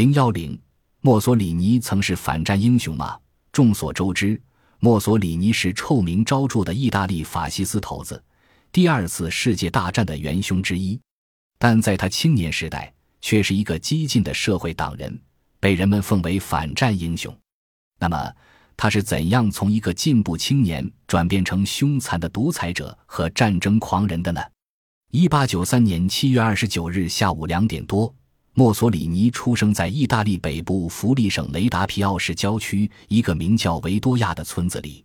零幺零，墨索里尼曾是反战英雄吗？众所周知，墨索里尼是臭名昭著的意大利法西斯头子，第二次世界大战的元凶之一。但在他青年时代，却是一个激进的社会党人，被人们奉为反战英雄。那么，他是怎样从一个进步青年转变成凶残的独裁者和战争狂人的呢？一八九三年七月二十九日下午两点多。墨索里尼出生在意大利北部弗利省雷达皮奥市郊区一个名叫维多亚的村子里。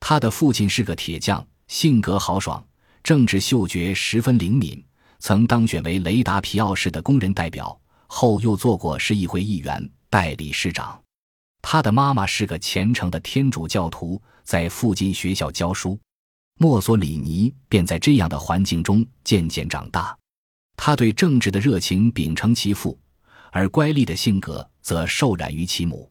他的父亲是个铁匠，性格豪爽，政治嗅觉十分灵敏，曾当选为雷达皮奥市的工人代表，后又做过市议会议员、代理市长。他的妈妈是个虔诚的天主教徒，在附近学校教书。墨索里尼便在这样的环境中渐渐长大。他对政治的热情秉承其父，而乖戾的性格则受染于其母。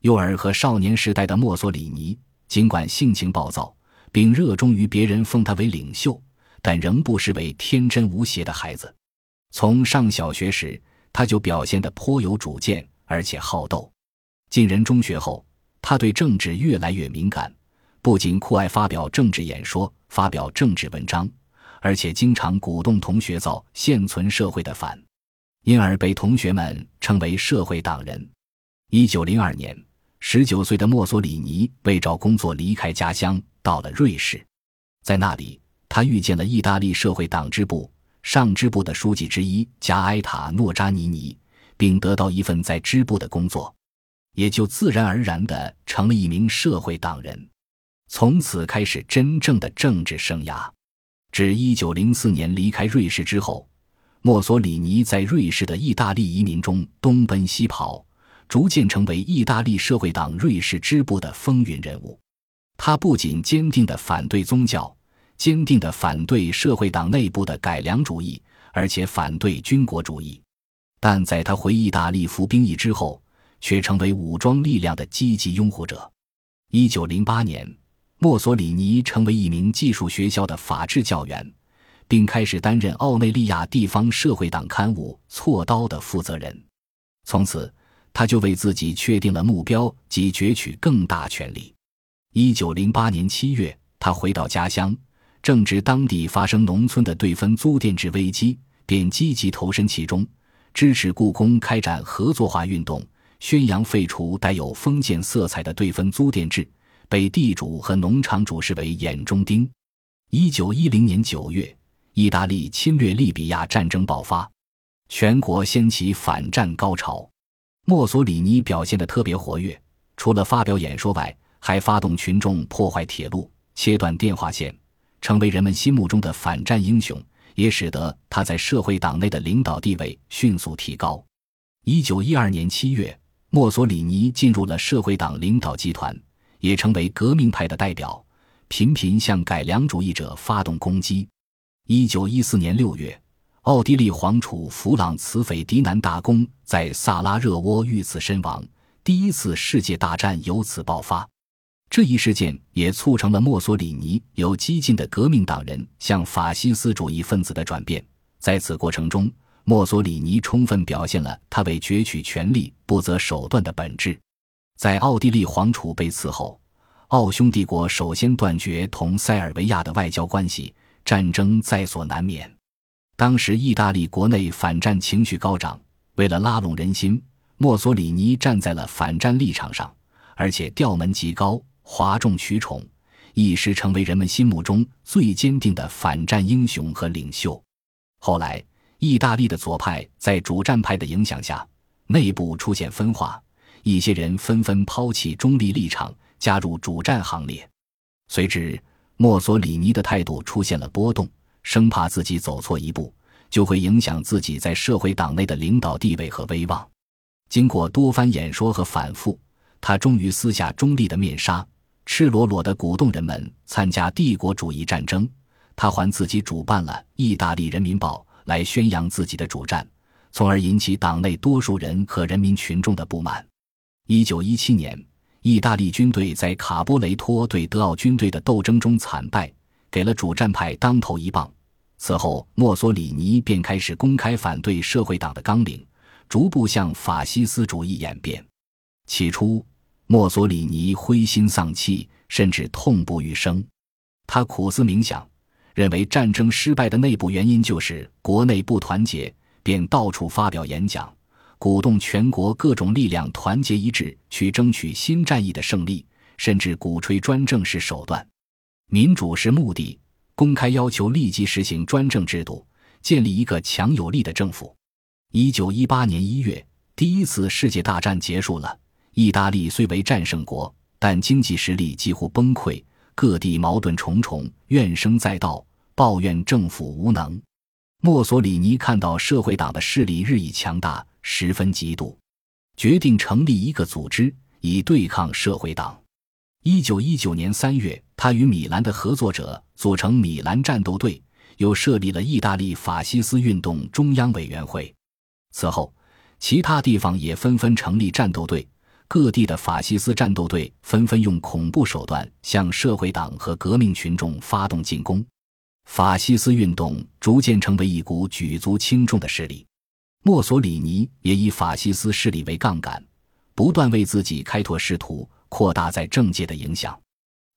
幼儿和少年时代的墨索里尼，尽管性情暴躁，并热衷于别人封他为领袖，但仍不失为天真无邪的孩子。从上小学时，他就表现得颇有主见，而且好斗。进人中学后，他对政治越来越敏感，不仅酷爱发表政治演说、发表政治文章。而且经常鼓动同学造现存社会的反，因而被同学们称为社会党人。一九零二年，十九岁的墨索里尼为找工作离开家乡，到了瑞士。在那里，他遇见了意大利社会党支部上支部的书记之一加埃塔诺扎尼尼，并得到一份在支部的工作，也就自然而然地成了一名社会党人，从此开始真正的政治生涯。至一九零四年离开瑞士之后，墨索里尼在瑞士的意大利移民中东奔西跑，逐渐成为意大利社会党瑞士支部的风云人物。他不仅坚定地反对宗教，坚定地反对社会党内部的改良主义，而且反对军国主义。但在他回意大利服兵役之后，却成为武装力量的积极拥护者。一九零八年。墨索里尼成为一名技术学校的法制教员，并开始担任奥内利亚地方社会党刊物《锉刀》的负责人。从此，他就为自己确定了目标，及攫取更大权力。一九零八年七月，他回到家乡，正值当地发生农村的对分租佃制危机，便积极投身其中，支持故宫开展合作化运动，宣扬废除带有封建色彩的对分租佃制。被地主和农场主视为眼中钉。一九一零年九月，意大利侵略利比亚战争爆发，全国掀起反战高潮。墨索里尼表现得特别活跃，除了发表演说外，还发动群众破坏铁路、切断电话线，成为人们心目中的反战英雄，也使得他在社会党内的领导地位迅速提高。一九一二年七月，墨索里尼进入了社会党领导集团。也成为革命派的代表，频频向改良主义者发动攻击。一九一四年六月，奥地利皇储弗朗茨·斐迪南大公在萨拉热窝遇刺身亡，第一次世界大战由此爆发。这一事件也促成了墨索里尼由激进的革命党人向法西斯主义分子的转变。在此过程中，墨索里尼充分表现了他为攫取权力不择手段的本质。在奥地利皇储被刺后，奥匈帝国首先断绝同塞尔维亚的外交关系，战争在所难免。当时意大利国内反战情绪高涨，为了拉拢人心，墨索里尼站在了反战立场上，而且调门极高，哗众取宠，一时成为人们心目中最坚定的反战英雄和领袖。后来，意大利的左派在主战派的影响下，内部出现分化。一些人纷纷抛弃中立立场，加入主战行列。随之，墨索里尼的态度出现了波动，生怕自己走错一步，就会影响自己在社会党内的领导地位和威望。经过多番演说和反复，他终于撕下中立的面纱，赤裸裸地鼓动人们参加帝国主义战争。他还自己主办了《意大利人民报》，来宣扬自己的主战，从而引起党内多数人和人民群众的不满。一九一七年，意大利军队在卡波雷托对德奥军队的斗争中惨败，给了主战派当头一棒。此后，墨索里尼便开始公开反对社会党的纲领，逐步向法西斯主义演变。起初，墨索里尼灰心丧气，甚至痛不欲生。他苦思冥想，认为战争失败的内部原因就是国内不团结，便到处发表演讲，鼓动全国各种力量团结一致，去争取新战役的胜利，甚至鼓吹专政是手段，民主是目的。公开要求立即实行专政制度，建立一个强有力的政府。一九一八年一月，第一次世界大战结束了。意大利虽为战胜国，但经济实力几乎崩溃，各地矛盾重重，怨声载道，抱怨政府无能。墨索里尼看到社会党的势力日益强大，十分嫉妒，决定成立一个组织以对抗社会党。一九一九年三月，他与米兰的合作者组成米兰战斗队，又设立了意大利法西斯运动中央委员会。此后，其他地方也纷纷成立战斗队，各地的法西斯战斗队纷纷用恐怖手段向社会党和革命群众发动进攻，法西斯运动逐渐成为一股举足轻重的势力。墨索里尼也以法西斯势力为杠杆，不断为自己开拓仕途。扩大在政界的影响。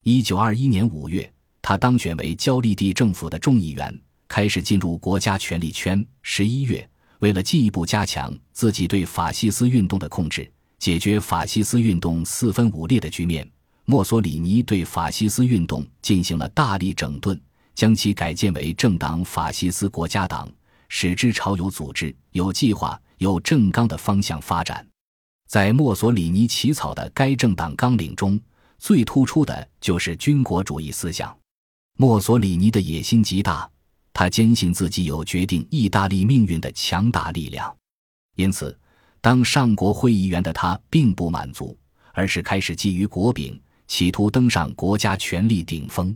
一九二一年五月，他当选为焦利蒂政府的众议员，开始进入国家权力圈。十一月，为了进一步加强自己对法西斯运动的控制，解决法西斯运动四分五裂的局面，墨索里尼对法西斯运动进行了大力整顿，将其改建为政党法西斯国家党，使之朝有组织、有计划、有正纲的方向发展。在墨索里尼起草的该政党纲领中，最突出的就是军国主义思想。墨索里尼的野心极大，他坚信自己有决定意大利命运的强大力量。因此，当上国会议员的他并不满足，而是开始觊觎国柄，企图登上国家权力顶峰。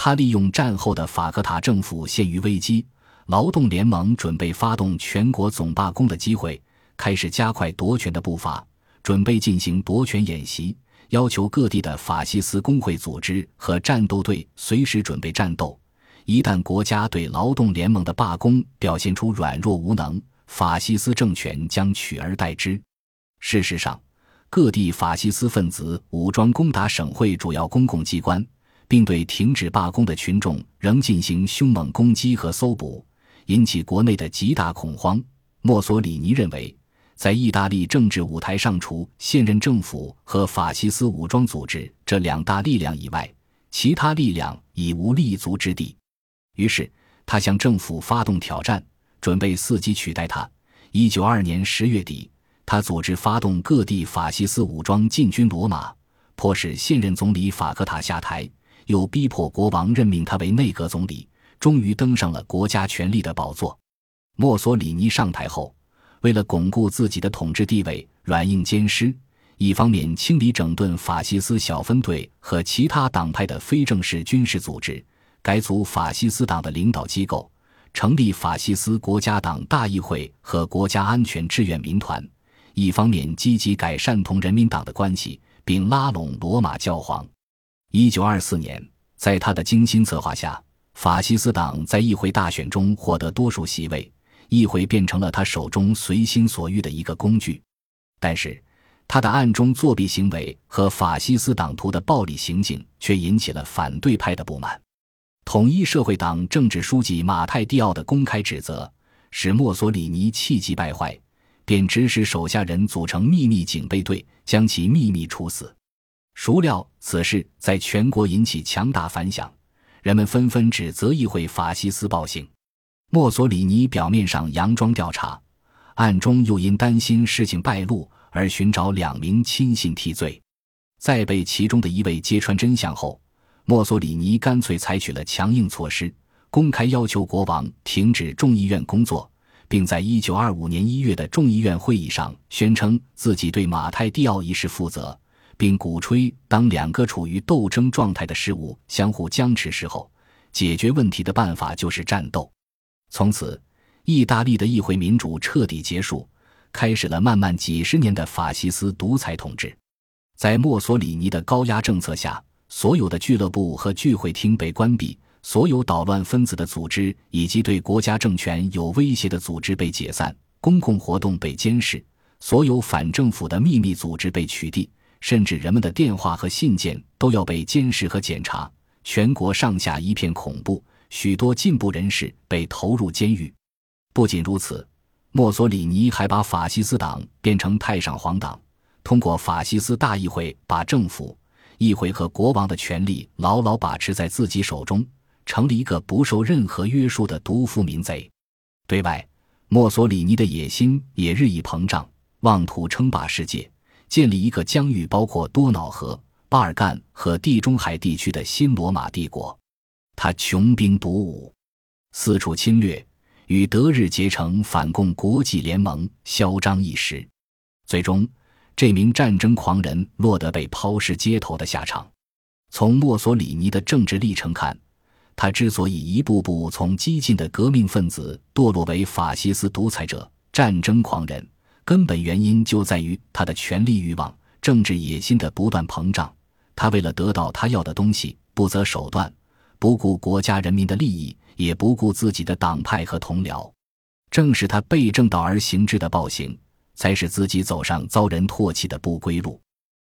他利用战后的法克塔政府陷于危机，劳动联盟准备发动全国总罢工的机会。开始加快夺权的步伐，准备进行夺权演习，要求各地的法西斯工会组织和战斗队随时准备战斗。一旦国家对劳动联盟的罢工表现出软弱无能，法西斯政权将取而代之。事实上，各地法西斯分子武装攻打省会主要公共机关，并对停止罢工的群众仍进行凶猛攻击和搜捕，引起国内的极大恐慌。墨索里尼认为。在意大利政治舞台上，除现任政府和法西斯武装组织这两大力量以外，其他力量已无立足之地。于是，他向政府发动挑战，准备伺机取代他。一九二年十月底，他组织发动各地法西斯武装进军罗马，迫使现任总理法克塔下台，又逼迫国王任命他为内阁总理，终于登上了国家权力的宝座。墨索里尼上台后。为了巩固自己的统治地位，软硬兼施，一方面清理整顿法西斯小分队和其他党派的非正式军事组织，改组法西斯党的领导机构，成立法西斯国家党大议会和国家安全志愿民团；一方面积极改善同人民党的关系，并拉拢罗马教皇。一九二四年，在他的精心策划下，法西斯党在议会大选中获得多数席位。议会变成了他手中随心所欲的一个工具，但是他的暗中作弊行为和法西斯党徒的暴力行径却引起了反对派的不满。统一社会党政治书记马泰蒂奥的公开指责使墨索里尼气急败坏，便指使手下人组成秘密警备队，将其秘密处死。孰料此事在全国引起强大反响，人们纷纷指责议会法西斯暴行。墨索里尼表面上佯装调查，暗中又因担心事情败露而寻找两名亲信替罪。在被其中的一位揭穿真相后，墨索里尼干脆采取了强硬措施，公开要求国王停止众议院工作，并在一九二五年一月的众议院会议上宣称自己对马泰蒂奥一事负责，并鼓吹当两个处于斗争状态的事物相互僵持时候，解决问题的办法就是战斗。从此，意大利的议会民主彻底结束，开始了漫漫几十年的法西斯独裁统治。在墨索里尼的高压政策下，所有的俱乐部和聚会厅被关闭，所有捣乱分子的组织以及对国家政权有威胁的组织被解散。公共活动被监视，所有反政府的秘密组织被取缔，甚至人们的电话和信件都要被监视和检查。全国上下一片恐怖，许多进步人士被投入监狱。不仅如此，墨索里尼还把法西斯党变成太上皇党，通过法西斯大议会把政府、议会和国王的权力牢牢把持在自己手中，成了一个不受任何约束的独夫民贼。对外，墨索里尼的野心也日益膨胀，妄图称霸世界，建立一个疆域包括多瑙河。巴尔干和地中海地区的新罗马帝国，他穷兵黩武，四处侵略，与德日结成反共国际联盟，嚣张一时。最终，这名战争狂人落得被抛尸街头的下场。从墨索里尼的政治历程看，他之所以一步步从激进的革命分子堕落为法西斯独裁者、战争狂人，根本原因就在于他的权力欲望、政治野心的不断膨胀。他为了得到他要的东西，不择手段，不顾国家人民的利益，也不顾自己的党派和同僚。正是他背正道而行之的暴行，才使自己走上遭人唾弃的不归路。